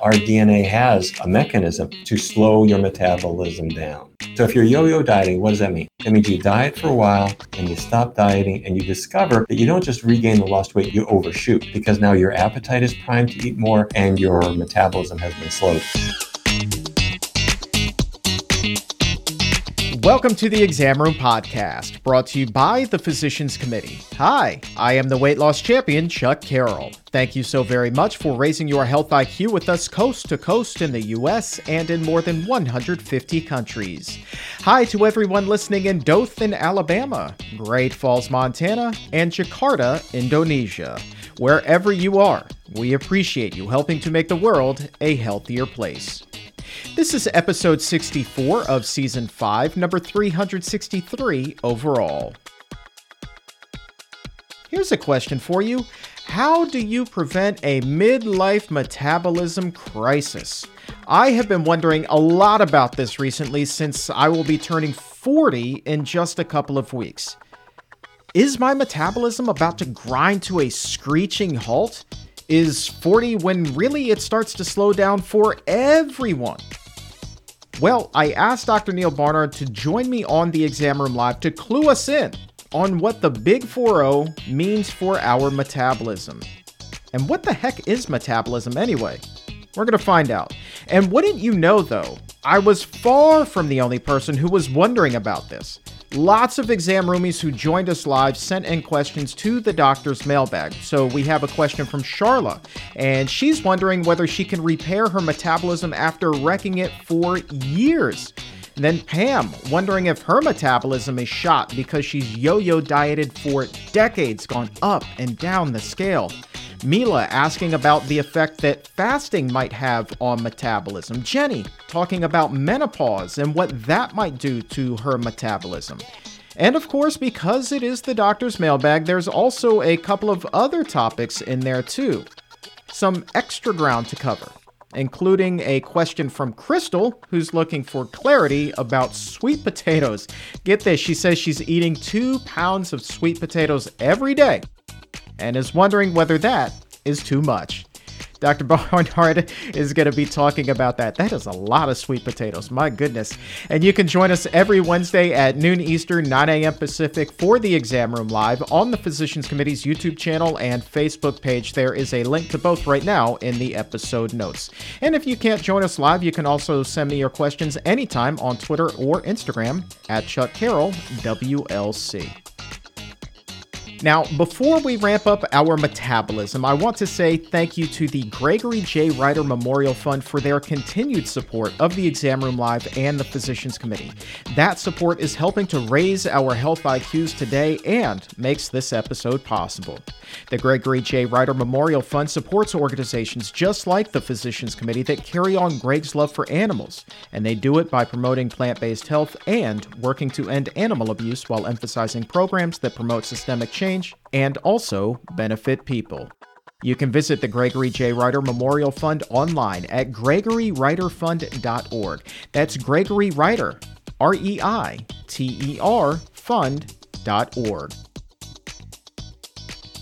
Our DNA has a mechanism to slow your metabolism down. So if you're yo-yo dieting, what does that mean? That means you diet for a while and you stop dieting and you discover that you don't just regain the lost weight, you overshoot because now your appetite is primed to eat more and your metabolism has been slowed. Welcome to the Exam Room Podcast, brought to you by the Physicians Committee. Hi, I am the weight loss champion, Chuck Carroll. Thank you so very much for raising your health IQ with us coast to coast in the US and in more than 150 countries. Hi to everyone listening in Dothan, Alabama, Great Falls, Montana, and Jakarta, Indonesia. Wherever you are, we appreciate you helping to make the world a healthier place. This is episode 64 of season 5, number 363 overall. Here's a question for you How do you prevent a midlife metabolism crisis? I have been wondering a lot about this recently since I will be turning 40 in just a couple of weeks. Is my metabolism about to grind to a screeching halt? Is 40 when really it starts to slow down for everyone? Well, I asked Dr. Neal Barnard to join me on the exam room live to clue us in on what the Big 4 means for our metabolism. And what the heck is metabolism anyway? We're going to find out. And wouldn't you know, though, I was far from the only person who was wondering about this. Lots of exam roomies who joined us live sent in questions to the doctor's mailbag. So we have a question from Charla, and she's wondering whether she can repair her metabolism after wrecking it for years. And then Pam, wondering if her metabolism is shot because she's yo yo dieted for decades, gone up and down the scale. Mila asking about the effect that fasting might have on metabolism. Jenny talking about menopause and what that might do to her metabolism. And of course, because it is the doctor's mailbag, there's also a couple of other topics in there too. Some extra ground to cover, including a question from Crystal, who's looking for clarity about sweet potatoes. Get this, she says she's eating two pounds of sweet potatoes every day and is wondering whether that is too much. Dr. Barnard is going to be talking about that. That is a lot of sweet potatoes. My goodness. And you can join us every Wednesday at noon Eastern, 9 a.m. Pacific for the Exam Room Live on the Physicians Committee's YouTube channel and Facebook page. There is a link to both right now in the episode notes. And if you can't join us live, you can also send me your questions anytime on Twitter or Instagram at Chuck Carroll, WLC. Now, before we ramp up our metabolism, I want to say thank you to the Gregory J. Reiter Memorial Fund for their continued support of the Exam Room Live and the Physicians Committee. That support is helping to raise our health IQs today and makes this episode possible. The Gregory J. Reiter Memorial Fund supports organizations just like the Physicians Committee that carry on Greg's love for animals, and they do it by promoting plant based health and working to end animal abuse while emphasizing programs that promote systemic change change and also benefit people. You can visit the Gregory J. Reiter Memorial Fund online at gregoryreiterfund.org. That's Gregory Reiter, R E I T E R, fund.org.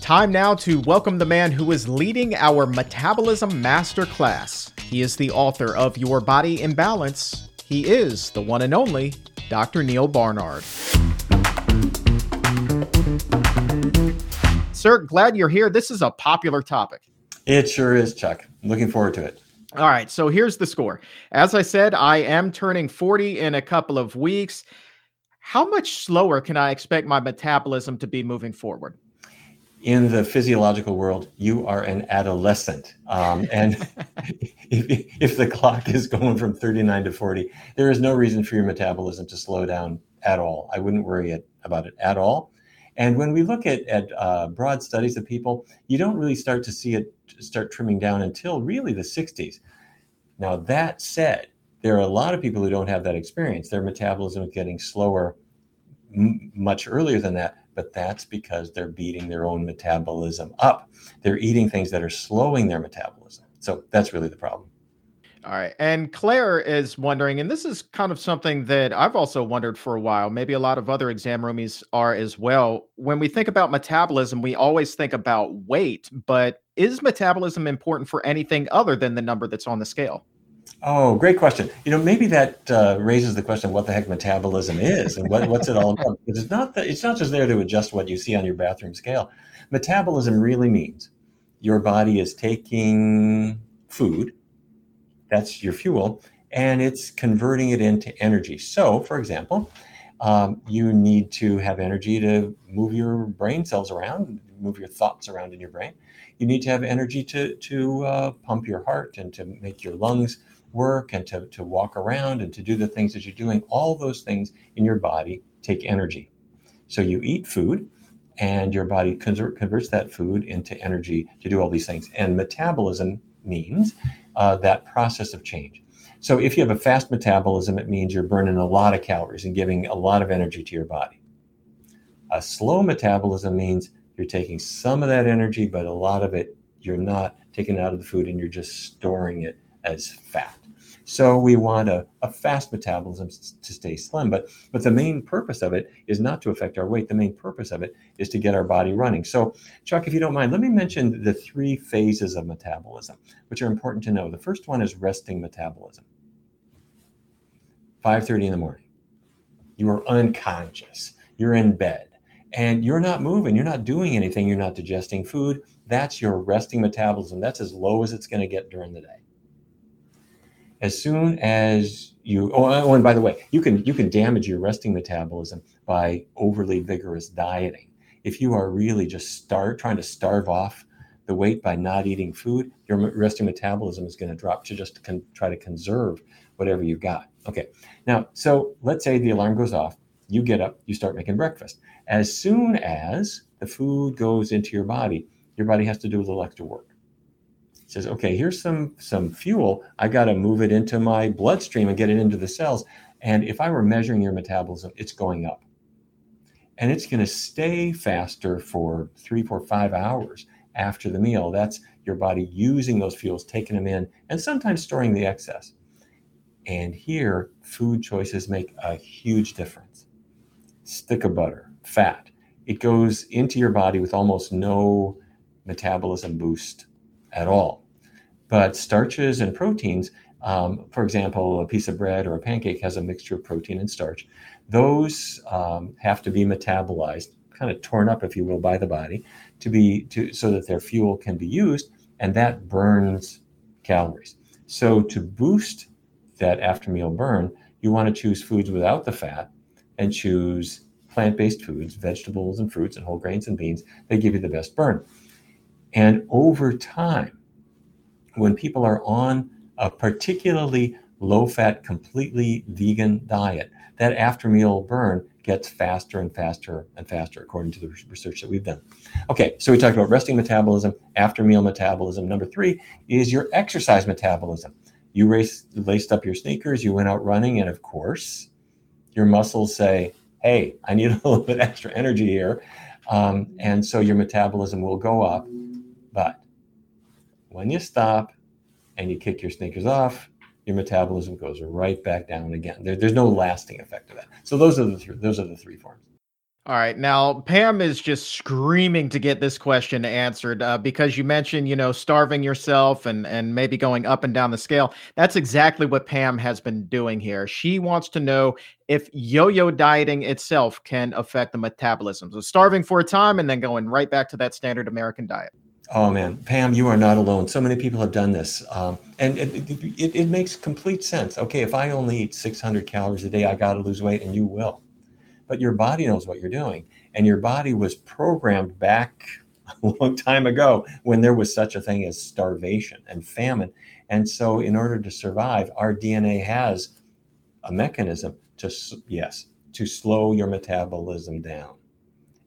Time now to welcome the man who is leading our Metabolism Masterclass. He is the author of Your Body in Balance. He is the one and only Dr. Neal Barnard. Sir, glad you're here. This is a popular topic. It sure is, Chuck. looking forward to it. All right, so here's the score. As I said, I am turning 40 in a couple of weeks. How much slower can I expect my metabolism to be moving forward? in the physiological world, you are an adolescent. Um, and if, if, the clock is going from 39 to 40, there is no reason for your metabolism to slow down at all. I wouldn't worry it, about it at all. And when we look at, at uh, broad studies of people, you don't really start to see it start trimming down until really the 60s. Now, that said, there are a lot of people who don't have that experience. Their metabolism is getting slower m- much earlier than that, but that's because they're beating their own metabolism up. They're eating things that are slowing their metabolism. So that's really the problem. All right. And Claire is wondering, and this is kind of something that I've also wondered for a while. Maybe a lot of other exam roomies are as well. When we think about metabolism, we always think about weight, but is metabolism important for anything other than the number that's on the scale? Oh, great question. You know, maybe that uh, raises the question of what the heck metabolism is and what, what's it all about. Because it's not that it's not just there to adjust what you see on your bathroom scale. Metabolism really means your body is taking food, that's your fuel, and it's converting it into energy. So, for example, um, you need to have energy to move your brain cells around, move your thoughts around in your brain. You need to have energy to to uh, pump your heart and to make your lungs work and to, to walk around and to do the things that you're doing. All those things in your body take energy. So you eat food, and your body convert, converts that food into energy to do all these things. And metabolism means uh, that process of change. So if you have a fast metabolism, it means you're burning a lot of calories and giving a lot of energy to your body. A slow metabolism means you're taking some of that energy, but a lot of it you're not taking out of the food and you're just storing it as fat. So we want a, a fast metabolism to stay slim. But, but the main purpose of it is not to affect our weight. The main purpose of it is to get our body running. So, Chuck, if you don't mind, let me mention the three phases of metabolism, which are important to know. The first one is resting metabolism. 5:30 in the morning. You are unconscious. You're in bed and you're not moving, you're not doing anything, you're not digesting food. That's your resting metabolism. That's as low as it's going to get during the day as soon as you oh, oh and by the way you can you can damage your resting metabolism by overly vigorous dieting. If you are really just start trying to starve off the weight by not eating food your resting metabolism is going to drop to just con- try to conserve whatever you've got. Okay now so let's say the alarm goes off you get up you start making breakfast. As soon as the food goes into your body your body has to do a little extra work says, okay, here's some some fuel. I got to move it into my bloodstream and get it into the cells. And if I were measuring your metabolism, it's going up. And it's going to stay faster for three, four, five hours after the meal. That's your body using those fuels, taking them in, and sometimes storing the excess. And here, food choices make a huge difference. Stick of butter, fat, it goes into your body with almost no metabolism boost at all. But starches and proteins, um, for example, a piece of bread or a pancake has a mixture of protein and starch. Those um, have to be metabolized, kind of torn up, if you will, by the body, to be to so that their fuel can be used, and that burns calories. So to boost that after meal burn, you want to choose foods without the fat and choose plant-based foods, vegetables and fruits and whole grains and beans. They give you the best burn. And over time, when people are on a particularly low fat, completely vegan diet, that after meal burn gets faster and faster and faster, according to the research that we've done. Okay, so we talked about resting metabolism, after meal metabolism. Number three is your exercise metabolism. You race, laced up your sneakers, you went out running, and of course, your muscles say, Hey, I need a little bit extra energy here. Um, and so your metabolism will go up when you stop and you kick your sneakers off, your metabolism goes right back down again. There, there's no lasting effect of that. So those are the th- those are the three forms. All right. Now, Pam is just screaming to get this question answered uh, because you mentioned, you know, starving yourself and and maybe going up and down the scale. That's exactly what Pam has been doing here. She wants to know if yo-yo dieting itself can affect the metabolism. So starving for a time and then going right back to that standard American diet. Oh man, Pam, you are not alone. So many people have done this, um, and it, it, it, makes complete sense. Okay, if I only eat 600 calories a day, I got to lose weight, and you will. But your body knows what you're doing, and your body was programmed back a long time ago when there was such a thing as starvation and famine. And so, in order to survive, our DNA has a mechanism to yes to slow your metabolism down,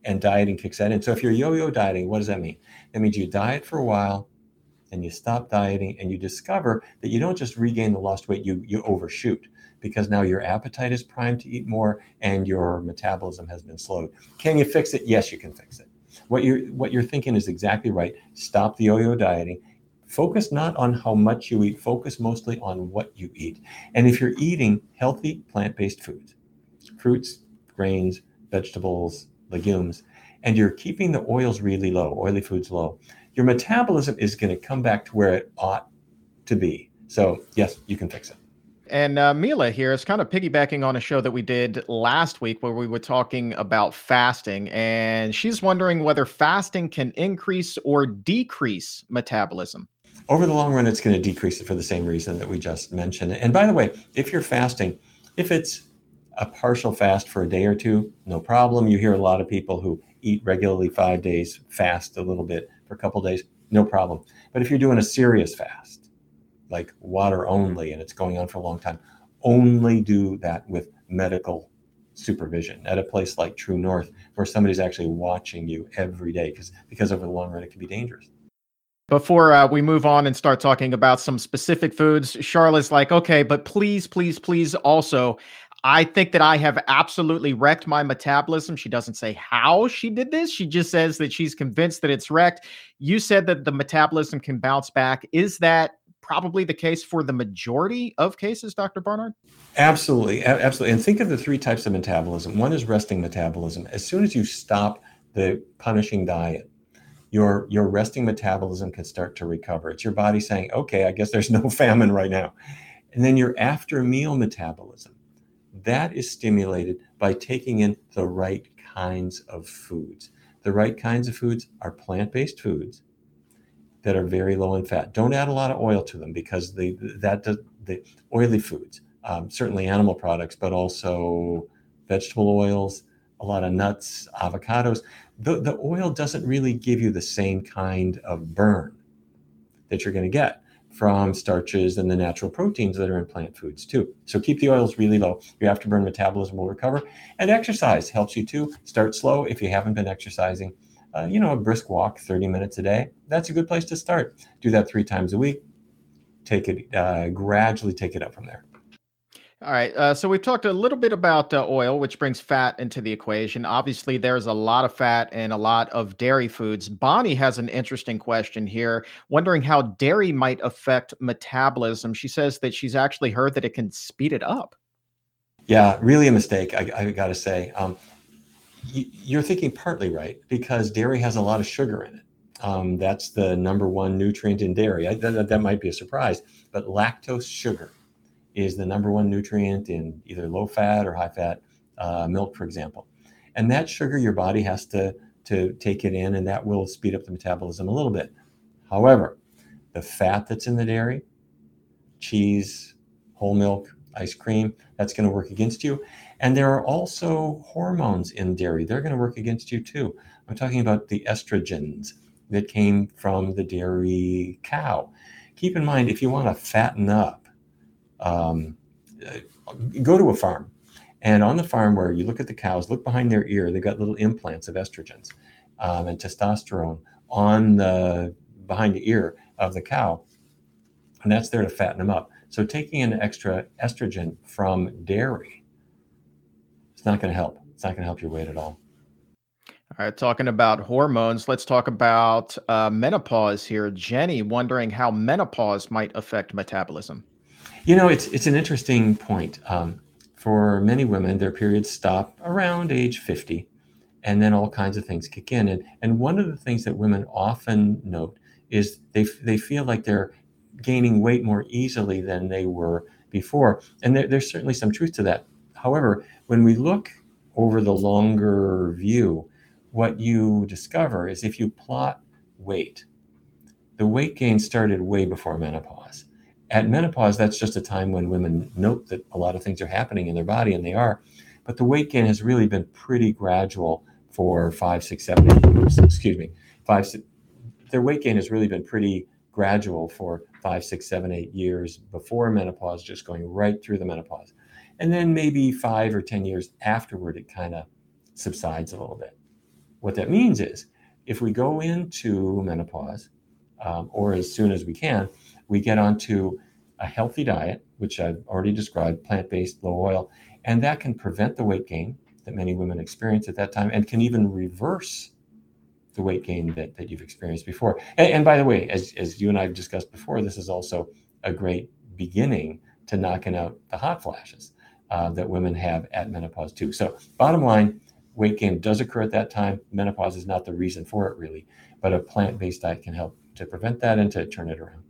and dieting kicks that in. So, if you're yo-yo dieting, what does that mean? That means you diet for a while and you stop dieting and you discover that you don't just regain the lost weight, you, you overshoot because now your appetite is primed to eat more and your metabolism has been slowed. Can you fix it? Yes, you can fix it. What you're what you're thinking is exactly right. Stop the yo-yo dieting. Focus not on how much you eat, focus mostly on what you eat. And if you're eating healthy plant-based foods, fruits, grains, vegetables, legumes, and you're keeping the oils really low, oily foods low, your metabolism is going to come back to where it ought to be. So, yes, you can fix it. And uh, Mila here is kind of piggybacking on a show that we did last week where we were talking about fasting. And she's wondering whether fasting can increase or decrease metabolism. Over the long run, it's going to decrease it for the same reason that we just mentioned. And by the way, if you're fasting, if it's a partial fast for a day or two, no problem. You hear a lot of people who eat regularly five days, fast a little bit for a couple days, no problem. But if you're doing a serious fast, like water only, and it's going on for a long time, only do that with medical supervision at a place like True North, where somebody's actually watching you every day, because because over the long run it can be dangerous. Before uh, we move on and start talking about some specific foods, Charlotte's like, okay, but please, please, please also I think that I have absolutely wrecked my metabolism. She doesn't say how she did this. She just says that she's convinced that it's wrecked. You said that the metabolism can bounce back. Is that probably the case for the majority of cases, Dr. Barnard? Absolutely. Absolutely. And think of the three types of metabolism. One is resting metabolism. As soon as you stop the punishing diet, your your resting metabolism can start to recover. It's your body saying, "Okay, I guess there's no famine right now." And then your after meal metabolism that is stimulated by taking in the right kinds of foods. The right kinds of foods are plant based foods that are very low in fat. Don't add a lot of oil to them because the, that the oily foods, um, certainly animal products, but also vegetable oils, a lot of nuts, avocados. The, the oil doesn't really give you the same kind of burn that you're going to get from starches and the natural proteins that are in plant foods too. So keep the oils really low. Your afterburn metabolism will recover. And exercise helps you too. Start slow if you haven't been exercising. Uh, you know, a brisk walk, 30 minutes a day. That's a good place to start. Do that three times a week. Take it uh, gradually, take it up from there. All right. Uh, so we've talked a little bit about uh, oil, which brings fat into the equation. Obviously, there's a lot of fat in a lot of dairy foods. Bonnie has an interesting question here, wondering how dairy might affect metabolism. She says that she's actually heard that it can speed it up. Yeah, really a mistake, I, I got to say. Um, you're thinking partly right because dairy has a lot of sugar in it. Um, that's the number one nutrient in dairy. I, that might be a surprise, but lactose sugar is the number one nutrient in either low fat or high fat uh, milk, for example. And that sugar, your body has to, to take it in, and that will speed up the metabolism a little bit. However, the fat that's in the dairy, cheese, whole milk, ice cream, that's going to work against you. And there are also hormones in dairy. They're going to work against you too. I'm talking about the estrogens that came from the dairy cow. Keep in mind, if you want to fatten up, um, go to a farm and on the farm where you look at the cows look behind their ear they've got little implants of estrogens um, and testosterone on the behind the ear of the cow and that's there to fatten them up so taking an extra estrogen from dairy it's not going to help it's not going to help your weight at all all right, talking about hormones, let's talk about uh, menopause here. Jenny wondering how menopause might affect metabolism. You know, it's it's an interesting point. Um, for many women, their periods stop around age 50, and then all kinds of things kick in. And, and one of the things that women often note is they, they feel like they're gaining weight more easily than they were before. And there, there's certainly some truth to that. However, when we look over the longer view, what you discover is if you plot weight, the weight gain started way before menopause at menopause, that's just a time when women note that a lot of things are happening in their body, and they are. But the weight gain has really been pretty gradual for five, six, seven years. Excuse me, five. Six, their weight gain has really been pretty gradual for five, six, seven, eight years before menopause, just going right through the menopause, and then maybe five or ten years afterward, it kind of subsides a little bit. What that means is, if we go into menopause, um, or as soon as we can, we get onto a healthy diet, which I've already described, plant based, low oil, and that can prevent the weight gain that many women experience at that time and can even reverse the weight gain that, that you've experienced before. And, and by the way, as, as you and I have discussed before, this is also a great beginning to knocking out the hot flashes uh, that women have at menopause too. So, bottom line, weight gain does occur at that time. Menopause is not the reason for it, really. but a plant-based diet can help to prevent that and to turn it around.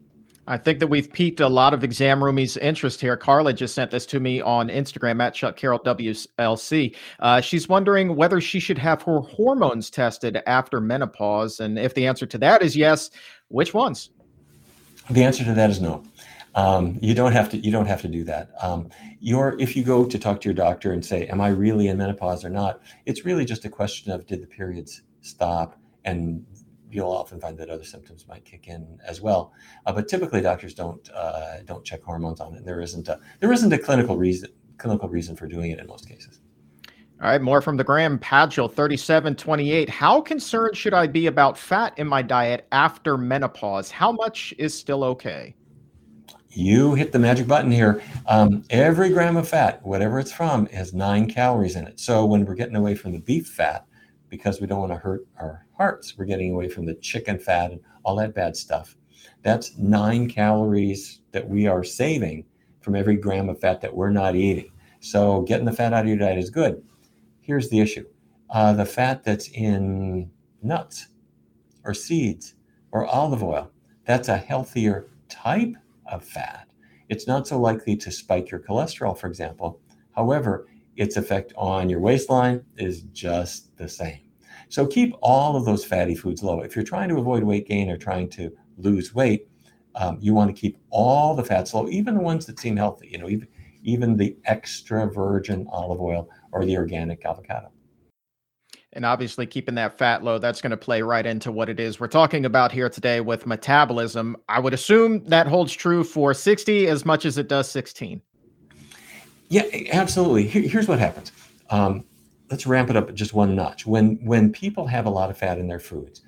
I think that we've piqued a lot of exam roomies' interest here. Carla just sent this to me on Instagram at Chuck Carroll WLC. Uh, she's wondering whether she should have her hormones tested after menopause, and if the answer to that is yes, which ones? The answer to that is no. Um, you don't have to. You don't have to do that. Um, your if you go to talk to your doctor and say, "Am I really in menopause or not?" It's really just a question of did the periods stop and you'll often find that other symptoms might kick in as well. Uh, but typically, doctors don't uh, don't check hormones on it. There isn't a there isn't a clinical reason clinical reason for doing it in most cases. All right, more from the Graham Padgel, 3728. How concerned should I be about fat in my diet after menopause? How much is still okay? You hit the magic button here. Um, every gram of fat, whatever it's from, has nine calories in it. So when we're getting away from the beef fat, because we don't want to hurt our hearts. We're getting away from the chicken fat and all that bad stuff. That's nine calories that we are saving from every gram of fat that we're not eating. So getting the fat out of your diet is good. Here's the issue uh, the fat that's in nuts or seeds or olive oil, that's a healthier type of fat. It's not so likely to spike your cholesterol, for example. However, its effect on your waistline is just the same. So keep all of those fatty foods low. If you're trying to avoid weight gain or trying to lose weight, um, you want to keep all the fats low, even the ones that seem healthy. You know, even even the extra virgin olive oil or the organic avocado. And obviously, keeping that fat low, that's going to play right into what it is we're talking about here today with metabolism. I would assume that holds true for 60 as much as it does 16. Yeah, absolutely. Here, here's what happens. Um, let's ramp it up just one notch. When when people have a lot of fat in their foods,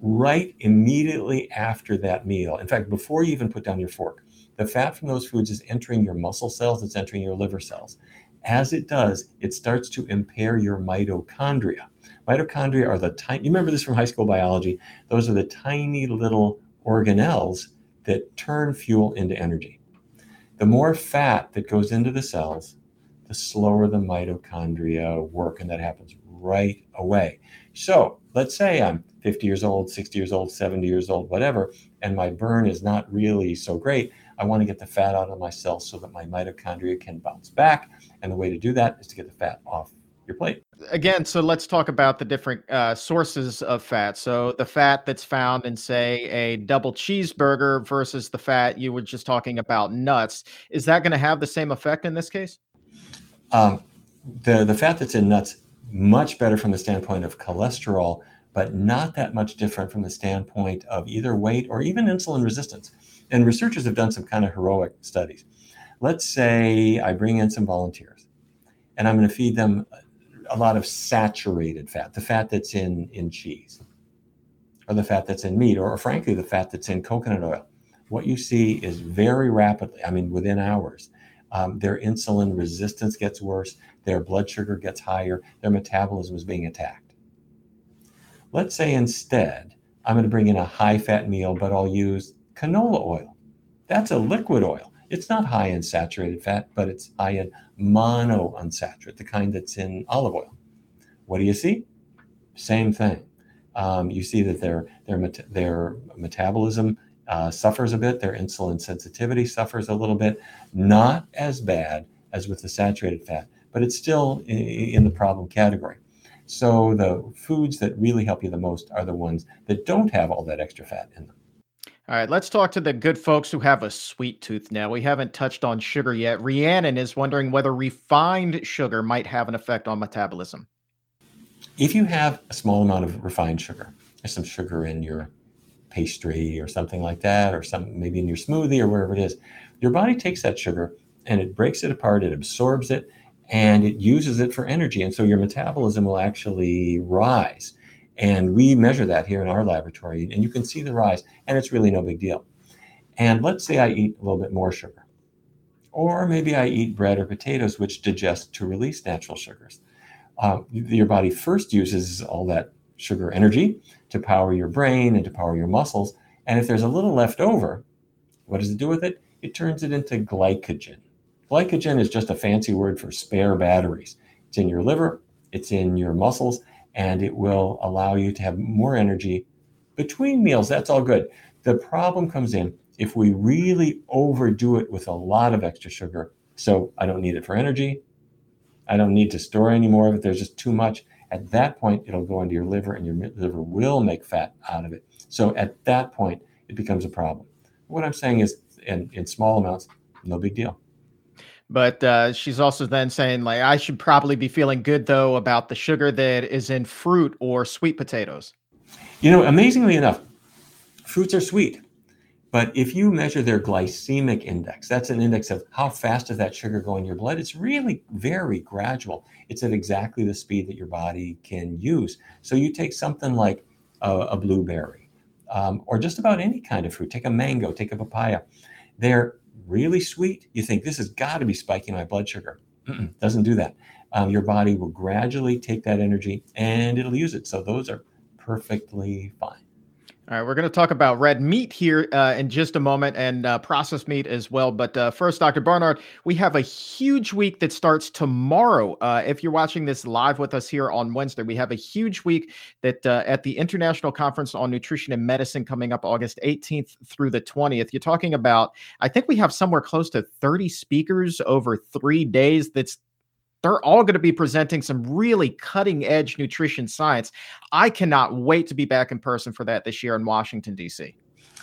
right immediately after that meal, in fact, before you even put down your fork, the fat from those foods is entering your muscle cells, it's entering your liver cells. As it does, it starts to impair your mitochondria. Mitochondria are the tiny, you remember this from high school biology? Those are the tiny little organelles that turn fuel into energy. The more fat that goes into the cells, the slower the mitochondria work, and that happens right away. So let's say I'm 50 years old, 60 years old, 70 years old, whatever, and my burn is not really so great. I want to get the fat out of my cells so that my mitochondria can bounce back. And the way to do that is to get the fat off your plate. Again, so let's talk about the different uh, sources of fat. So the fat that's found in, say, a double cheeseburger versus the fat you were just talking about nuts. Is that going to have the same effect in this case? Um, the the fat that's in nuts much better from the standpoint of cholesterol, but not that much different from the standpoint of either weight or even insulin resistance. And researchers have done some kind of heroic studies. Let's say I bring in some volunteers, and I'm going to feed them a lot of saturated fat, the fat that's in in cheese, or the fat that's in meat, or, or frankly the fat that's in coconut oil. What you see is very rapidly, I mean, within hours, um, their insulin resistance gets worse, their blood sugar gets higher, their metabolism is being attacked. Let's say instead, I'm going to bring in a high fat meal, but I'll use canola oil. That's a liquid oil. It's not high in saturated fat, but it's high in monounsaturated, the kind that's in olive oil. What do you see? Same thing. Um, you see that their their their metabolism uh, suffers a bit, their insulin sensitivity suffers a little bit. Not as bad as with the saturated fat, but it's still in the problem category. So the foods that really help you the most are the ones that don't have all that extra fat in them. All right, let's talk to the good folks who have a sweet tooth now. We haven't touched on sugar yet. Rhiannon is wondering whether refined sugar might have an effect on metabolism. If you have a small amount of refined sugar, there's some sugar in your pastry or something like that, or some maybe in your smoothie or wherever it is, your body takes that sugar and it breaks it apart, it absorbs it, and it uses it for energy. And so your metabolism will actually rise. And we measure that here in our laboratory, and you can see the rise, and it's really no big deal. And let's say I eat a little bit more sugar, or maybe I eat bread or potatoes, which digest to release natural sugars. Uh, your body first uses all that sugar energy to power your brain and to power your muscles. And if there's a little left over, what does it do with it? It turns it into glycogen. Glycogen is just a fancy word for spare batteries. It's in your liver, it's in your muscles, and it will allow you to have more energy between meals, that's all good. The problem comes in if we really overdo it with a lot of extra sugar. So I don't need it for energy. I don't need to store any more of it. There's just too much. At that point, it'll go into your liver and your liver will make fat out of it. So at that point, it becomes a problem. What I'm saying is, in, in small amounts, no big deal. But uh, she's also then saying, like, I should probably be feeling good, though, about the sugar that is in fruit or sweet potatoes. You know, amazingly enough, fruits are sweet. But if you measure their glycemic index, that's an index of how fast does that sugar go in your blood. It's really very gradual. It's at exactly the speed that your body can use. So you take something like a, a blueberry um, or just about any kind of fruit. Take a mango, take a papaya. They're really sweet. You think this has got to be spiking my blood sugar. Mm-mm, doesn't do that. Um, your body will gradually take that energy and it'll use it. So those are perfectly fine. All right, we're going to talk about red meat here uh, in just a moment and uh, processed meat as well. But uh, first, Dr. Barnard, we have a huge week that starts tomorrow. Uh, if you're watching this live with us here on Wednesday, we have a huge week that uh, at the International Conference on Nutrition and Medicine coming up August 18th through the 20th. You're talking about, I think we have somewhere close to 30 speakers over three days. That's they're all going to be presenting some really cutting edge nutrition science. I cannot wait to be back in person for that this year in Washington, D.C.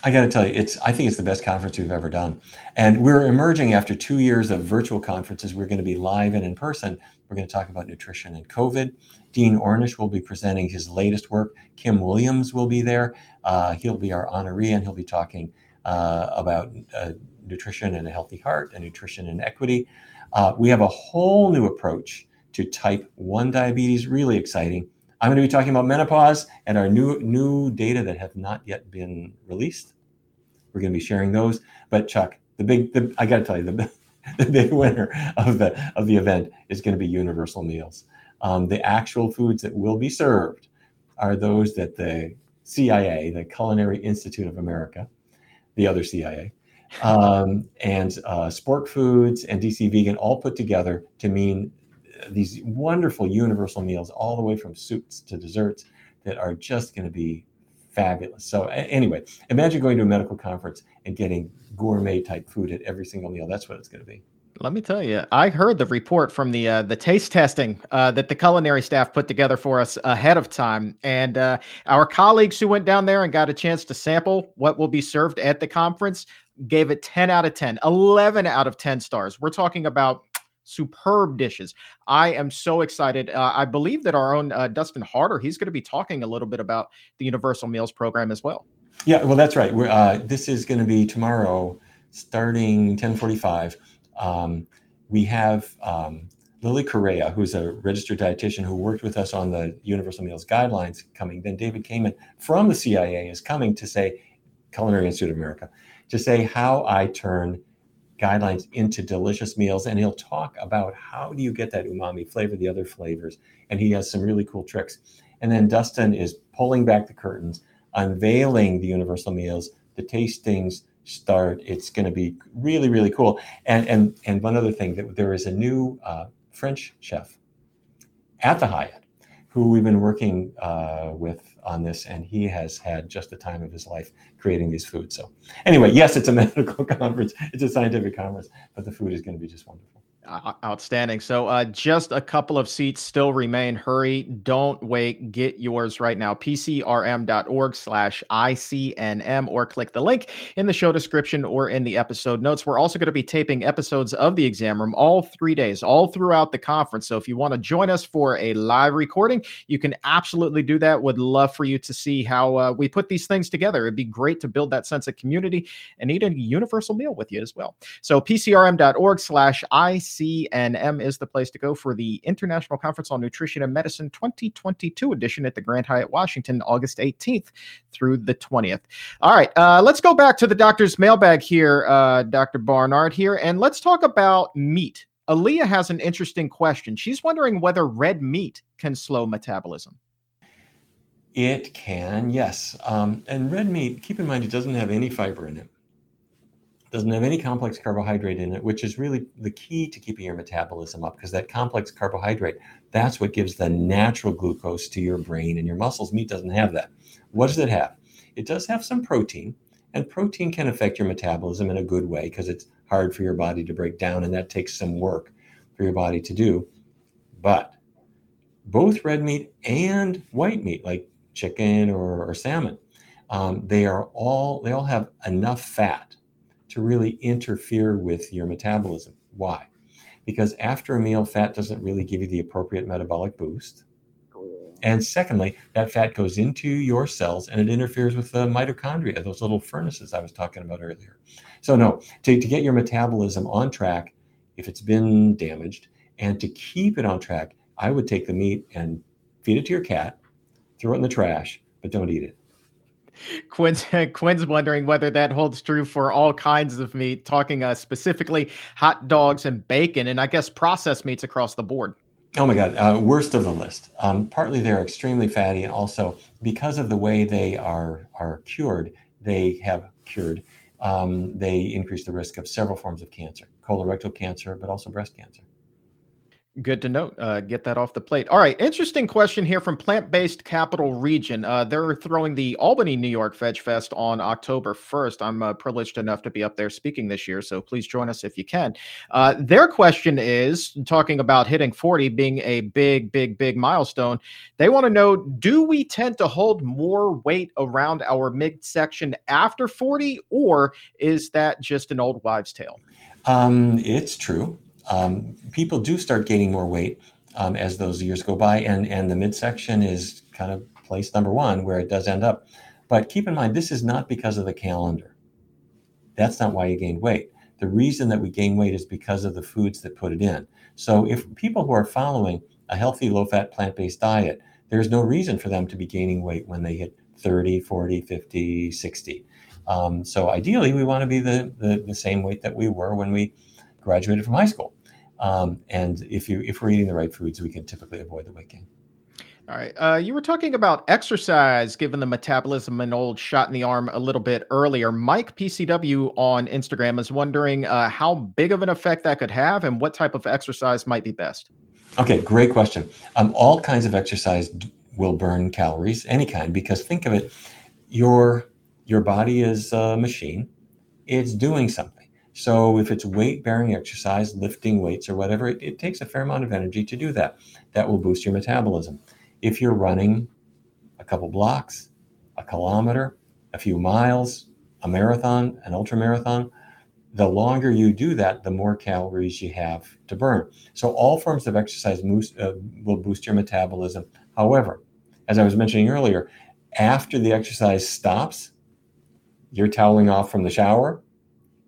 I got to tell you, it's I think it's the best conference we've ever done, and we're emerging after two years of virtual conferences. We're going to be live and in person. We're going to talk about nutrition and COVID. Dean Ornish will be presenting his latest work. Kim Williams will be there. Uh, he'll be our honoree, and he'll be talking uh, about uh, nutrition and a healthy heart and nutrition and equity. Uh, we have a whole new approach to type 1 diabetes, really exciting. I'm going to be talking about menopause and our new new data that have not yet been released. We're going to be sharing those. But Chuck, the big, the, I got to tell you, the, the big winner of the of the event is going to be universal meals. Um, the actual foods that will be served are those that the CIA, the Culinary Institute of America, the other CIA, um, and uh, Spork Foods and DC Vegan all put together to mean these wonderful universal meals, all the way from soups to desserts, that are just going to be fabulous. So anyway, imagine going to a medical conference and getting gourmet type food at every single meal. That's what it's going to be. Let me tell you, I heard the report from the uh, the taste testing uh, that the culinary staff put together for us ahead of time, and uh, our colleagues who went down there and got a chance to sample what will be served at the conference gave it 10 out of 10, 11 out of 10 stars. We're talking about superb dishes. I am so excited. Uh, I believe that our own uh, Dustin Harder, he's going to be talking a little bit about the Universal Meals program as well. Yeah, well, that's right. We're, uh, this is going to be tomorrow, starting 1045. Um, we have um, Lily Correa, who's a registered dietitian who worked with us on the Universal Meals guidelines coming. Then David Kamen from the CIA is coming to say, Culinary Institute of America, to say how I turn guidelines into delicious meals. And he'll talk about how do you get that umami flavor, the other flavors. And he has some really cool tricks. And then Dustin is pulling back the curtains, unveiling the universal meals. The tastings start. It's going to be really, really cool. And and and one other thing that there is a new uh, French chef at the Hyatt who we've been working uh, with on this, and he has had just the time of his life creating these foods. So, anyway, yes, it's a medical conference, it's a scientific conference, but the food is going to be just wonderful. Outstanding. So, uh, just a couple of seats still remain. Hurry, don't wait. Get yours right now. PCRM.org slash ICNM or click the link in the show description or in the episode notes. We're also going to be taping episodes of the exam room all three days, all throughout the conference. So, if you want to join us for a live recording, you can absolutely do that. Would love for you to see how uh, we put these things together. It'd be great to build that sense of community and eat a universal meal with you as well. So, PCRM.org slash ICNM. ICNM is the place to go for the International Conference on Nutrition and Medicine 2022 edition at the Grand Hyatt Washington, August 18th through the 20th. All right, uh, let's go back to the doctor's mailbag here, uh, Dr. Barnard here, and let's talk about meat. Aaliyah has an interesting question. She's wondering whether red meat can slow metabolism. It can, yes. Um, and red meat, keep in mind, it doesn't have any fiber in it doesn't have any complex carbohydrate in it, which is really the key to keeping your metabolism up because that complex carbohydrate, that's what gives the natural glucose to your brain and your muscles. Meat doesn't have that. What does it have? It does have some protein, and protein can affect your metabolism in a good way because it's hard for your body to break down, and that takes some work for your body to do. But both red meat and white meat, like chicken or, or salmon, um, they are all they all have enough fat to really interfere with your metabolism. Why? Because after a meal, fat doesn't really give you the appropriate metabolic boost. And secondly, that fat goes into your cells and it interferes with the mitochondria, those little furnaces I was talking about earlier. So, no, to, to get your metabolism on track, if it's been damaged, and to keep it on track, I would take the meat and feed it to your cat, throw it in the trash, but don't eat it. Quinn's, Quinn's wondering whether that holds true for all kinds of meat, talking uh, specifically hot dogs and bacon, and I guess processed meats across the board. Oh my God, uh, worst of the list. Um, partly they're extremely fatty, and also because of the way they are are cured, they have cured. Um, they increase the risk of several forms of cancer, colorectal cancer, but also breast cancer. Good to note. Uh, get that off the plate. All right. Interesting question here from Plant Based Capital Region. Uh, they're throwing the Albany, New York Veg Fest on October 1st. I'm uh, privileged enough to be up there speaking this year, so please join us if you can. Uh, their question is talking about hitting 40 being a big, big, big milestone. They want to know do we tend to hold more weight around our midsection after 40, or is that just an old wives' tale? Um, it's true um, people do start gaining more weight um, as those years go by, and and the midsection is kind of place number one where it does end up. But keep in mind, this is not because of the calendar. That's not why you gain weight. The reason that we gain weight is because of the foods that put it in. So if people who are following a healthy, low-fat, plant-based diet, there's no reason for them to be gaining weight when they hit 30, 40, 50, 60. Um, so ideally, we want to be the, the, the same weight that we were when we graduated from high school. Um, and if you if we're eating the right foods, we can typically avoid the weight gain. All right. Uh, you were talking about exercise, given the metabolism an old shot in the arm a little bit earlier. Mike PCW on Instagram is wondering uh, how big of an effect that could have and what type of exercise might be best. Okay, great question. Um, all kinds of exercise will burn calories, any kind, because think of it, your your body is a machine. It's doing something so if it's weight bearing exercise, lifting weights or whatever, it, it, takes a fair amount of energy to do that. That will boost your metabolism. If you're running a couple blocks, a kilometer, a few miles, a marathon, an ultra marathon, the longer you do that, the more calories you have to burn. So all forms of exercise uh, will boost your metabolism. However, as I was mentioning earlier, after the exercise stops, you're toweling off from the shower,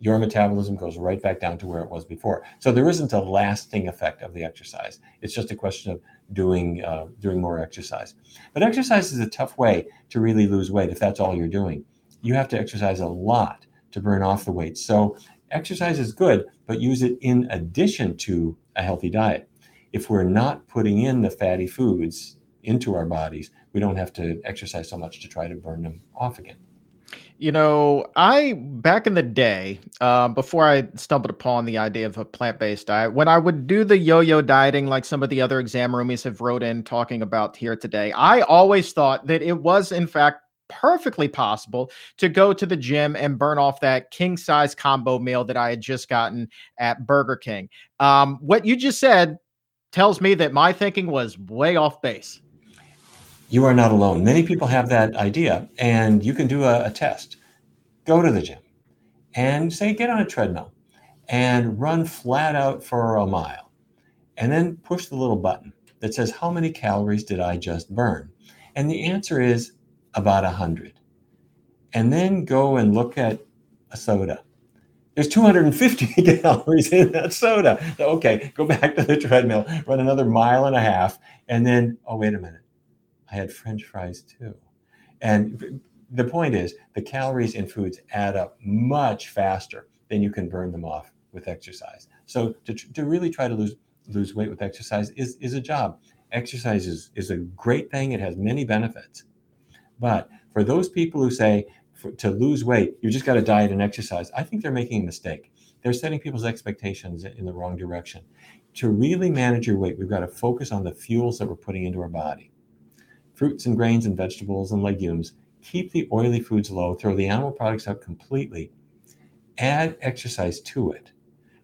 your metabolism goes right back down to where it was before. So there isn't a lasting effect of the exercise. It's just a question of doing uh, doing more exercise. But exercise is a tough way to really lose weight if that's all you're doing. You have to exercise a lot to burn off the weight. So exercise is good, but use it in addition to a healthy diet. If we're not putting in the fatty foods into our bodies, we don't have to exercise so much to try to burn them off again. You know, I back in the day, uh, before I stumbled upon the idea of a plant-based diet, when I would do the yo-yo dieting, like some of the other exam roomies have wrote in talking about here today, I always thought that it was in fact perfectly possible to go to the gym and burn off that king size combo meal that I had just gotten at Burger King. Um, what you just said tells me that my thinking was way off base you are not alone. Many people have that idea, and you can do a, a, test. Go to the gym and say, get on a treadmill and run flat out for a mile. And then push the little button that says, How many calories did I just burn? And the answer is about 100. And then go and look at a soda. There's 250 calories in that soda. So, okay, go back to the treadmill, run another mile and a half, and then, oh, wait a minute I had French fries too. And the point is, the calories in foods add up much faster than you can burn them off with exercise. So to, to really try to lose lose weight with exercise is, is a job. Exercise is, is a great thing. It has many benefits. But for those people who say for, to lose weight, you just got to diet and exercise, I think they're making a mistake. They're setting people's expectations in the wrong direction. To really manage your weight, we've got to focus on the fuels that we're putting into our body fruits and grains and vegetables and legumes keep the oily foods low, throw the animal products out completely, add exercise to it.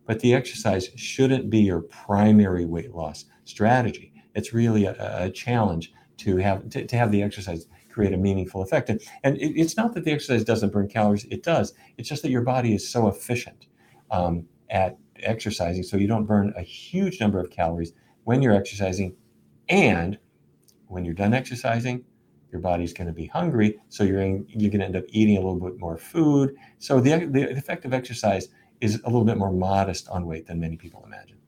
But the exercise shouldn't be your primary weight loss strategy. It's really a, a challenge to have to, to, have the exercise create a meaningful effect. And, and it, it's not that the exercise doesn't burn calories; it does. It's just that your body is so efficient um, at exercising, so you don't burn a huge number of calories when you're exercising, and when you're done exercising, your body's going to be hungry, so you're in, you're going to end up eating a little bit more food. So the the effect of exercise is a little bit more modest on weight than many people imagine.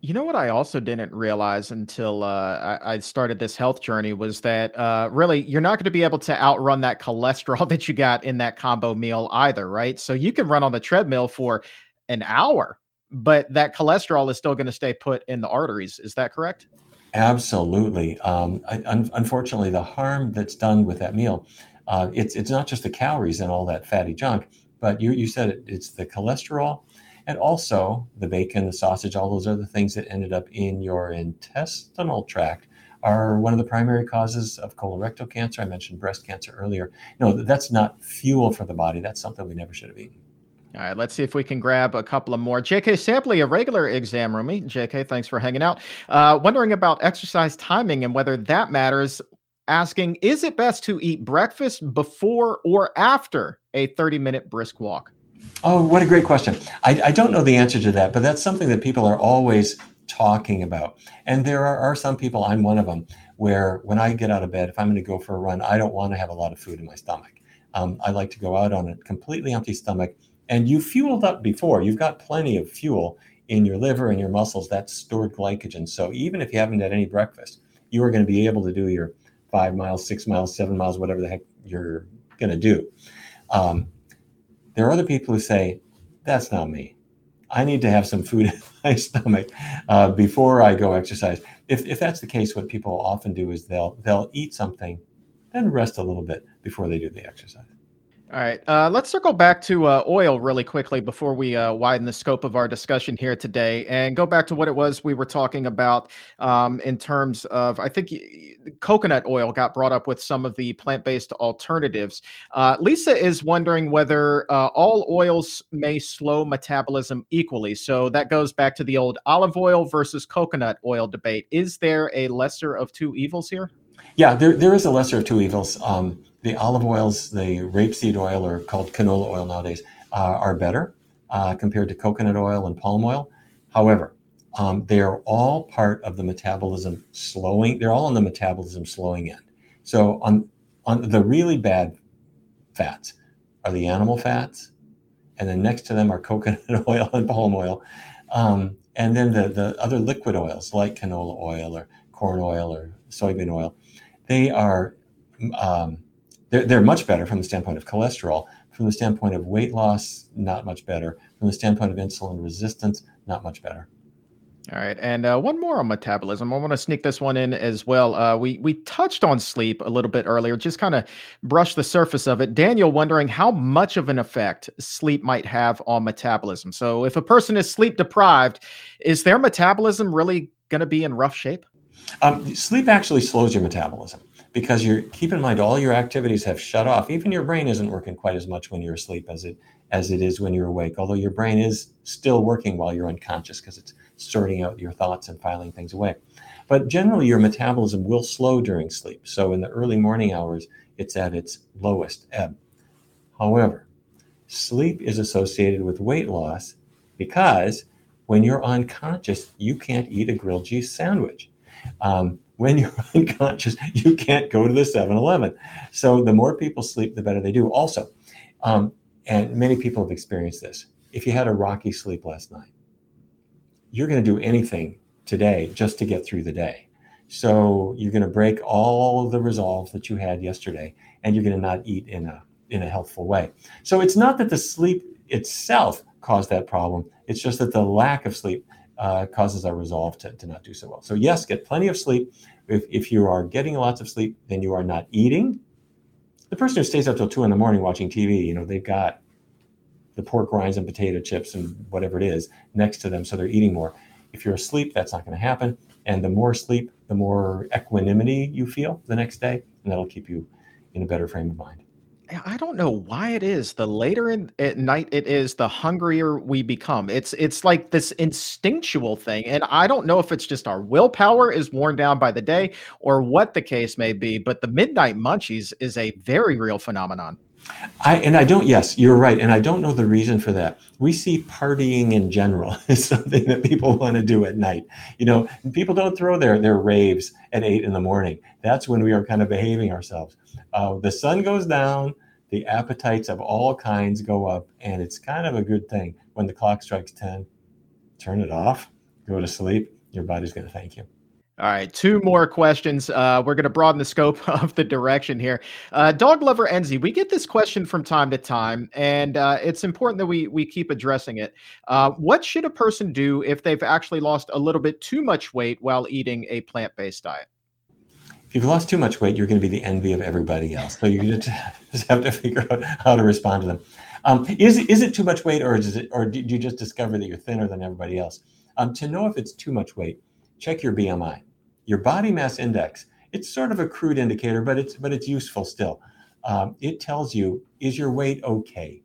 You know what I also didn't realize until uh, I, I, started this health journey was that uh, really you're not going to be able to outrun that cholesterol that you got in that combo meal either, right? So you can run on the treadmill for an hour, but that cholesterol is still going to stay put in the arteries. Is that correct? Absolutely. Um, un- unfortunately, the harm that's done with that meal, uh, it's it's not just the calories and all that fatty junk, but you you said it, it's the cholesterol and also the bacon, the sausage, all those other things that ended up in your intestinal tract are one of the primary causes of colorectal cancer. I mentioned breast cancer earlier. No, that's not fuel for the body. That's something we never should have eaten. All right, let's see if we can grab a couple of more. JK Sampley, a regular exam roomie. JK, thanks for hanging out. Uh, wondering about exercise timing and whether that matters. Asking, is it best to eat breakfast before or after a 30 minute brisk walk? Oh, what a great question. I, I, don't know the answer to that, but that's something that people are always talking about. And there are, are some people, I'm one of them, where when I get out of bed, if I'm going to go for a run, I don't want to have a lot of food in my stomach. Um, I like to go out on a completely empty stomach. And you fueled up before, you've got plenty of fuel in your liver and your muscles, that's stored glycogen. So even if you haven't had any breakfast, you are going to be able to do your five miles, six miles, seven miles, whatever the heck you're going to do. Um, there are other people who say, that's not me. I need to have some food in my stomach uh, before I go exercise. If, if that's the case, what people often do is they'll they'll eat something, then rest a little bit before they do the exercise. All right. Uh, let's circle back to uh, oil really quickly before we uh, widen the scope of our discussion here today and go back to what it was we were talking about um, in terms of, I think coconut oil got brought up with some of the plant based alternatives. Uh, Lisa is wondering whether uh, all oils may slow metabolism equally. So that goes back to the old olive oil versus coconut oil debate. Is there a lesser of two evils here? Yeah, there, there is a lesser of two evils. Um, the olive oils, the rapeseed oil, or called canola oil nowadays, uh, are better uh, compared to coconut oil and palm oil. However, um, they are all part of the metabolism slowing. They're all on the metabolism slowing end. So on on the really bad fats are the animal fats, and then next to them are coconut oil and palm oil, um, and then the the other liquid oils like canola oil or corn oil or soybean oil. They are um, they're, they're much better from the standpoint of cholesterol. From the standpoint of weight loss, not much better. From the standpoint of insulin resistance, not much better. All right, and uh, one more on metabolism. I want to sneak this one in as well. Uh, we we touched on sleep a little bit earlier, just kind of brush the surface of it. Daniel wondering how much of an effect sleep might have on metabolism. So, if a person is sleep deprived, is their metabolism really going to be in rough shape? Um, sleep actually slows your metabolism because you're keep in mind all your activities have shut off. Even your brain isn't working quite as much when you're asleep as it as it is when you're awake. Although your brain is still working while you're unconscious because it's sorting out your thoughts and filing things away. But generally, your metabolism will slow during sleep. So in the early morning hours, it's at its lowest ebb. However, sleep is associated with weight loss because when you're unconscious, you can't eat a grilled cheese sandwich. Um, when you're unconscious, you can't go to the 7 Eleven. So the more people sleep, the better they do. Also, um, and many people have experienced this. If you had a rocky sleep last night, you're going to do anything today just to get through the day. So you're going to break all of the resolve that you had yesterday, and you're going to not eat in a in a healthful way. So it's not that the sleep itself caused that problem. It's just that the lack of sleep uh, causes our resolve to, to not do so well. So, yes, get plenty of sleep. If, if you are getting lots of sleep, then you are not eating. The person who stays up till two in the morning watching TV, you know, they've got the pork rinds and potato chips and whatever it is next to them, so they're eating more. If you're asleep, that's not going to happen. And the more sleep, the more equanimity you feel the next day, and that'll keep you in a better frame of mind. I don't know why it is. The later in at night it is, the hungrier we become. It's it's like this instinctual thing, and I don't know if it's just our willpower is worn down by the day or what the case may be. But the midnight munchies is a very real phenomenon. I and I don't. Yes, you're right, and I don't know the reason for that. We see partying in general as something that people want to do at night. You know, people don't throw their their raves at eight in the morning. That's when we are kind of behaving ourselves. Uh, the sun goes down, the appetites of all kinds go up, and it's kind of a good thing. When the clock strikes 10, turn it off, go to sleep. Your body's going to thank you. All right, two more questions. Uh, we're going to broaden the scope of the direction here. Uh, Dog lover Enzi, we get this question from time to time, and uh, it's important that we we keep addressing it. Uh, what should a person do if they've actually lost a little bit too much weight while eating a plant based diet? if you've lost too much weight, you're going to be the envy of everybody else. So you just have to figure out how to respond to them. Um, is is it too much weight, or is it, or did you just discover that you're thinner than everybody else? Um, to know if it's too much weight, check your BMI, your body mass index. It's sort of a crude indicator, but it's but it's useful still. Um, it tells you is your weight okay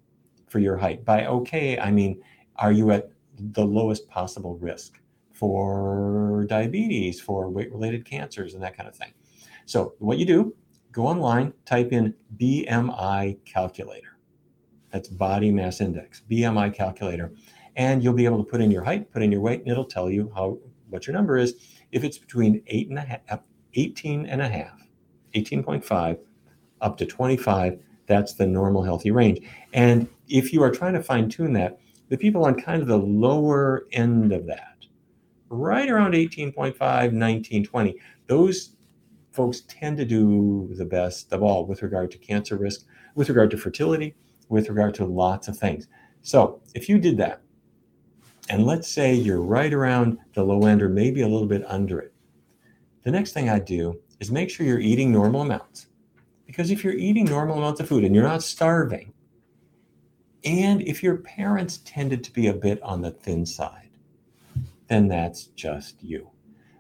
for your height. By okay, I mean are you at the lowest possible risk for diabetes, for weight-related cancers, and that kind of thing. So what you do, go online, type in BMI calculator. That's body mass index, BMI calculator. And you'll be able to put in your height, put in your weight, and it'll tell you how what your number is. If it's between eight and a half, 18 and a half, 18.5 up to 25, that's the normal healthy range. And if you are trying to fine tune that, the people on kind of the lower end of that, right around 18.5, 19, 20, those folks tend to do the best of all with regard to cancer risk, with regard to fertility, with regard to lots of things. So if you did that, and let's say you're right around the low end or maybe a little bit under it, the next thing I do is make sure you're eating normal amounts. Because if you're eating normal amounts of food and you're not starving, and if your parents tended to be a bit on the thin side, then that's just you.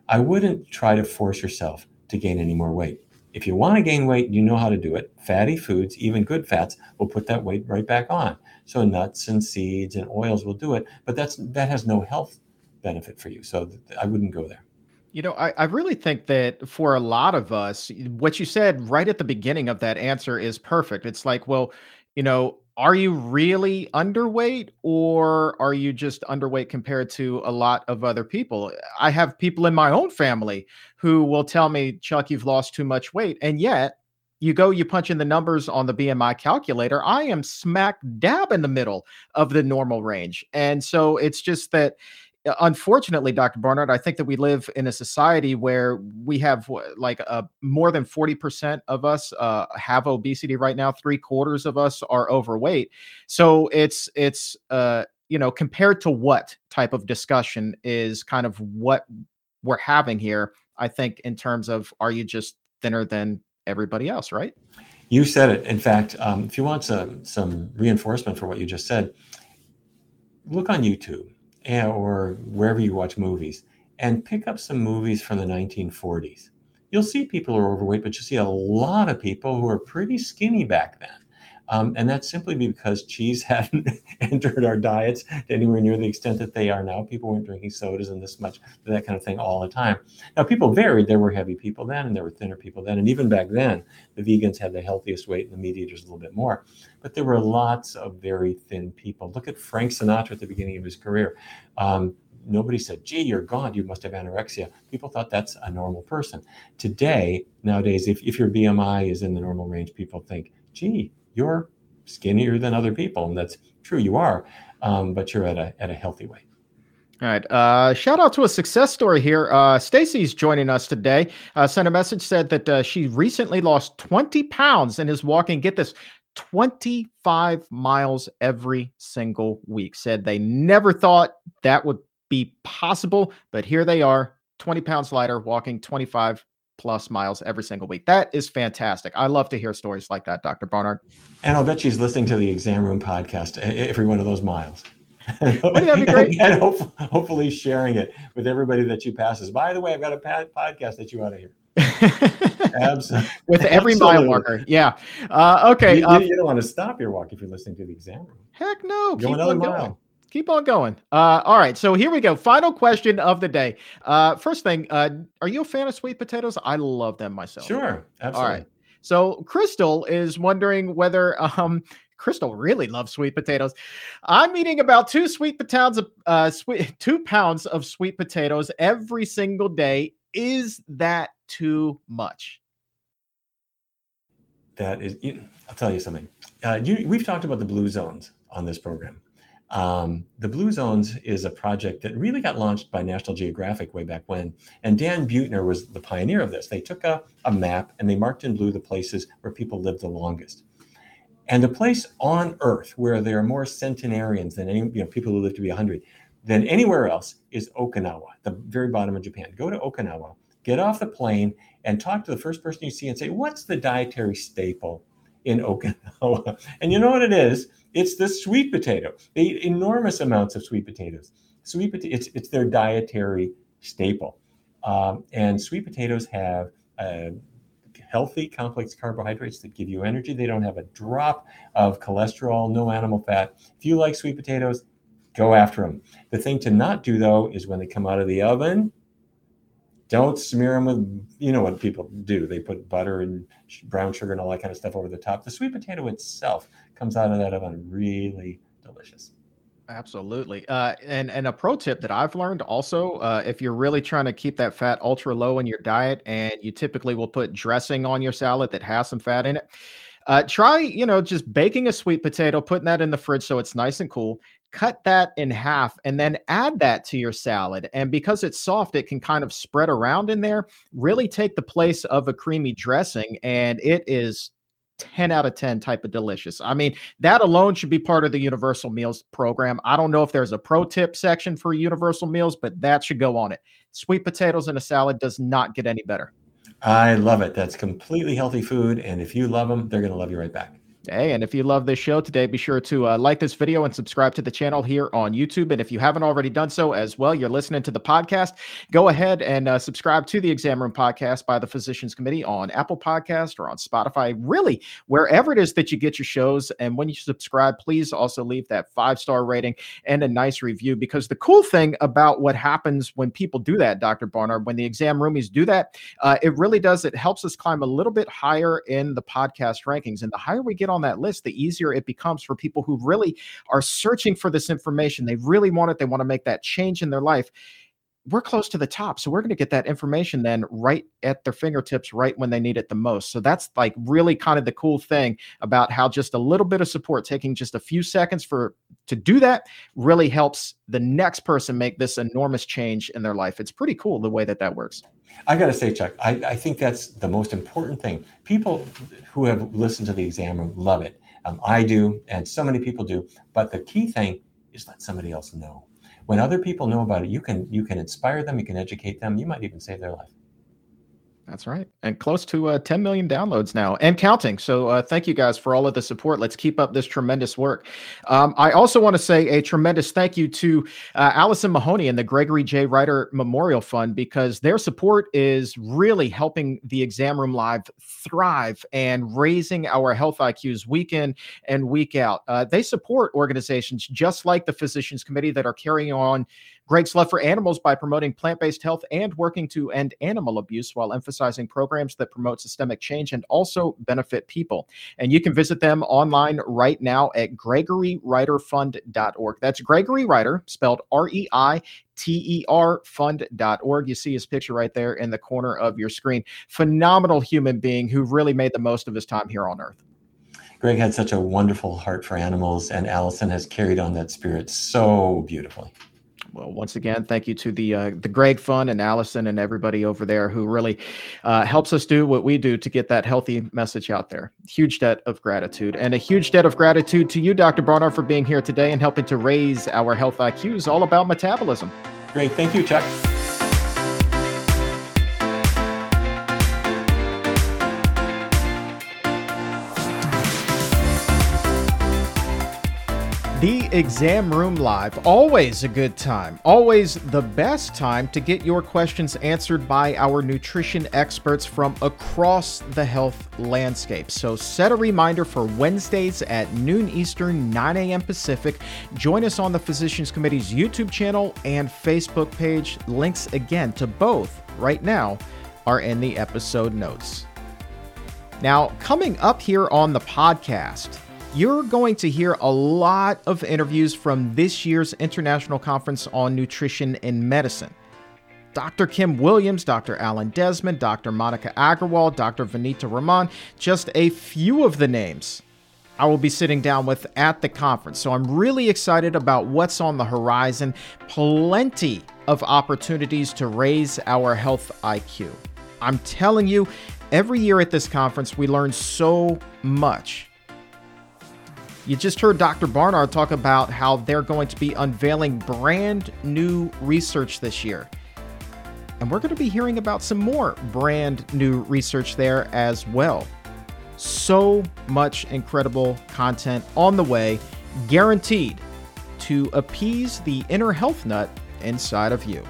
I wouldn't try to force yourself to gain any more weight. If you want to gain weight, you know how to do it. Fatty foods, even good fats, will put that weight right back on. So nuts and seeds and oils will do it, but that's that has no health benefit for you. So I wouldn't go there. You know, I, I really think that for a lot of us, what you said right at the beginning of that answer is perfect. It's like, well, you know, are you really underweight or are you just underweight compared to a lot of other people? I have people in my own family who will tell me, Chuck, you've lost too much weight. And yet, you go, you punch in the numbers on the BMI calculator. I am smack dab in the middle of the normal range. And so it's just that uh, unfortunately, Dr. Barnard, I think that we live in a society where we have like uh, more than 40% of us uh, have obesity right now. Three quarters of us are overweight. So it's, it's, uh, you know, compared to what type of discussion is kind of what we're having here, I think, in terms of are you just thinner than everybody else, right? You said it. In fact, um, if you want some, some reinforcement for what you just said, look on YouTube or wherever you watch movies and pick up some movies from the 1940s. You'll see people who are overweight, but you'll see a lot of people who are pretty skinny back then. Um, and that's simply because cheese hadn't entered our diets to anywhere near the extent that they are now. People weren't drinking sodas and this much, that kind of thing all the time. Now, people varied. There were heavy people then, and there were thinner people then. And even back then, the vegans had the healthiest weight and the meat eaters a little bit more. But there were lots of very thin people. Look at Frank Sinatra at the beginning of his career. Um, nobody said, gee, you're gone. You must have anorexia. People thought that's a normal person. Today, nowadays, if, if your BMI is in the normal range, people think, gee, you're skinnier than other people. And that's true, you are, um, but you're at a, at a healthy weight. All right. Uh, shout out to a success story here. Uh, Stacy's joining us today. Uh, sent a message said that uh, she recently lost 20 pounds and is walking, get this, 25 miles every single week. Said they never thought that would be possible, but here they are, 20 pounds lighter, walking 25 plus miles every single week. That is fantastic. I love to hear stories like that, Dr. Barnard. And I'll bet she's listening to the exam room podcast every one of those miles. Wouldn't that be great? and hopefully sharing it with everybody that you passes. By the way, I've got a podcast that you ought to hear. Absolutely. With every Absolutely. mile marker. Yeah. Uh, okay. You, uh, you, you don't want to stop your walk if you're listening to the exam room. heck no. Go another mile. Keep on going. Uh, all right. So here we go. Final question of the day. Uh, first thing, uh, are you a fan of sweet potatoes? I love them myself. Sure. Absolutely. right. So Crystal is wondering whether um Crystal really loves sweet potatoes. I'm eating about two sweet potatoes uh sweet two pounds of sweet potatoes every single day. Is that too much? That is, I'll tell you something. Uh, you, we've talked about the Blue Zones on this program. Um, the Blue Zones is a project that really got launched by National Geographic way back when. And Dan Buettner was the pioneer of this. They took a, a map and they marked in blue the places where people lived the longest. And the place on Earth where there are more centenarians than any, you know, people who live to be 100 than anywhere else is Okinawa, the very bottom of Japan. Go to Okinawa, get off the plane, and talk to the first person you see and say, What's the dietary staple in Okinawa? And you know what it is? It's the sweet potato. They eat enormous amounts of sweet potatoes. Sweet potato, it's, it's their dietary staple. Um, and sweet potatoes have uh, healthy complex carbohydrates that give you energy. They don't have a drop of cholesterol, no animal fat. If you like sweet potatoes, go after them. The thing to not do though is when they come out of the oven, don't smear them with, you know what people do. They put butter and brown sugar and all that kind of stuff over the top. The sweet potato itself comes out of that oven really delicious. Absolutely. Uh, and and a pro tip that I've learned also, uh, if you're really trying to keep that fat ultra low in your diet, and you typically will put dressing on your salad that has some fat in it, uh, try you know just baking a sweet potato, putting that in the fridge so it's nice and cool. Cut that in half and then add that to your salad. And because it's soft, it can kind of spread around in there. Really take the place of a creamy dressing, and it is 10 out of 10 type of delicious. I mean, that alone should be part of the Universal Meals program. I don't know if there's a pro tip section for Universal Meals, but that should go on it. Sweet potatoes in a salad does not get any better. I love it. That's completely healthy food. And if you love them, they're going to love you right back. Hey, and if you love this show today, be sure to uh, like this video and subscribe to the channel here on YouTube. And if you haven't already done so as well, you're listening to the podcast, go ahead and uh, subscribe to the Exam Room Podcast by the Physicians Committee on Apple Podcast or on Spotify, really wherever it is that you get your shows. And when you subscribe, please also leave that five star rating and a nice review. Because the cool thing about what happens when people do that, Dr. Barnard, when the exam roomies do that, uh, it really does. It helps us climb a little bit higher in the podcast rankings. And the higher we get that list, the easier it becomes for people who really are searching for this information. They really want it. They want to make that change in their life. We're close to the top. So we're going to get that information then right at their fingertips, right when they need it the most. So that's like really kind of the cool thing about how just a little bit of support, taking just a few seconds for to do that, really helps the next person make this enormous change in their life. It's pretty cool the way that that works. I got to say, Chuck, I, I, think that's the most important thing. People who have listened to the exam room love it. Um, I do, and so many people do. But the key thing is let somebody else know. When other people know about it, you can you can inspire them, you can educate them, you might even save their life. That's right. And close to uh, 10 million downloads now and counting. So uh, thank you guys for all of the support. Let's keep up this tremendous work. Um, I also want to say a tremendous thank you to uh, Allison Mahoney and the Gregory J. Reiter Memorial Fund because their support is really helping the Exam Room Live thrive and raising our health IQs week in and week out. Uh, they support organizations just like the Physicians Committee that are carrying on Greg's love for animals by promoting plant based health and working to end animal abuse while emphasizing programs that promote systemic change and also benefit people. And you can visit them online right now at gregoryreiterfund.org. That's Gregory Reiter, spelled R E I T E R fund.org. You see his picture right there in the corner of your screen. Phenomenal human being who really made the most of his time here on earth. Greg had such a wonderful heart for animals, and Allison has carried on that spirit so beautifully. Well, once again, thank you to the uh, the Greg Fund and Allison and everybody over there who really uh, helps us do what we do to get that healthy message out there. Huge debt of gratitude, and a huge debt of gratitude to you, Dr. Barnard, for being here today and helping to raise our health IQs all about metabolism. Great, thank you, Chuck. The Exam Room Live. Always a good time. Always the best time to get your questions answered by our nutrition experts from across the health landscape. So set a reminder for Wednesdays at noon Eastern, 9 a.m. Pacific. Join us on the Physicians Committee's YouTube channel and Facebook page. Links again to both right now are in the episode notes. Now, coming up here on the podcast, you're going to hear a lot of interviews from this year's International Conference on Nutrition and Medicine. Dr. Kim Williams, Dr. Alan Desmond, Dr. Monica Aggarwal, Dr. Vanita Rahman, just a few of the names I will be sitting down with at the conference. So I'm really excited about what's on the horizon. Plenty of opportunities to raise our health IQ. I'm telling you, every year at this conference, we learn so much you just heard Dr. Barnard talk about how they're going to be unveiling brand new research this year. And we're going to be hearing about some more brand new research there as well. So much incredible content on the way, guaranteed to appease the inner health nut inside of you.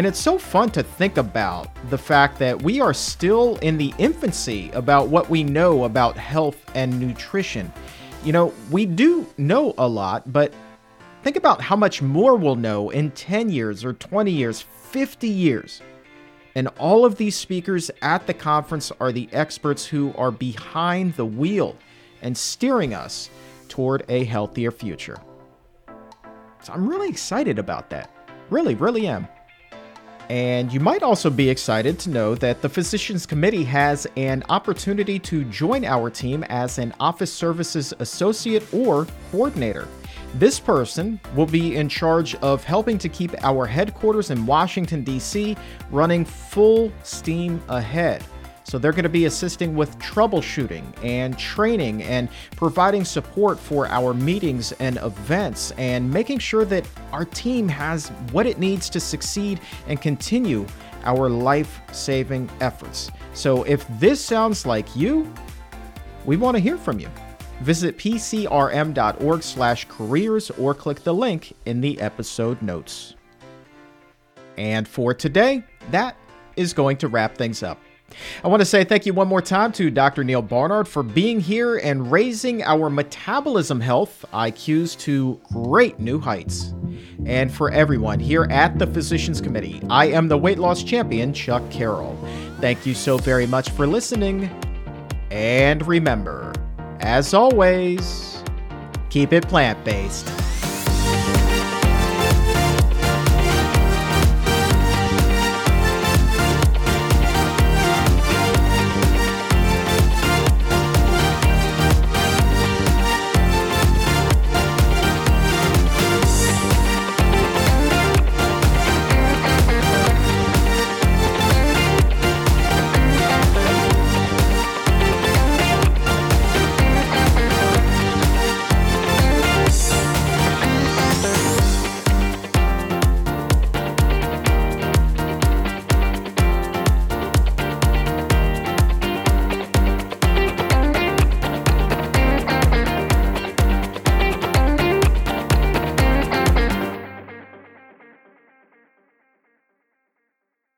And it's so fun to think about the fact that we are still in the infancy about what we know about health and nutrition. You know, we do know a lot, but think about how much more we'll know in 10 years or 20 years, 50 years. And all of these speakers at the conference are the experts who are behind the wheel and steering us toward a healthier future. So I'm really excited about that. Really, really am. And you might also be excited to know that the Physicians Committee has an opportunity to join our team as an Office Services Associate or Coordinator. This person will be in charge of helping to keep our headquarters in Washington, D.C. running full steam ahead. So they're going to be assisting with troubleshooting and training and providing support for our meetings and events and making sure that our team has what it needs to succeed and continue our life saving efforts. So if this sounds like you, we want to hear from you. Visit pcrm.org/careers or click the link in the episode notes. And for today, that is going to wrap things up. I want to say thank you one more time to Dr. Neal Barnard for being here and raising our metabolism health IQs to great new heights. And for everyone here at the Physicians Committee, I am the weight loss champion, Chuck Carroll. Thank you so very much for listening. And remember, as always, keep it plant based.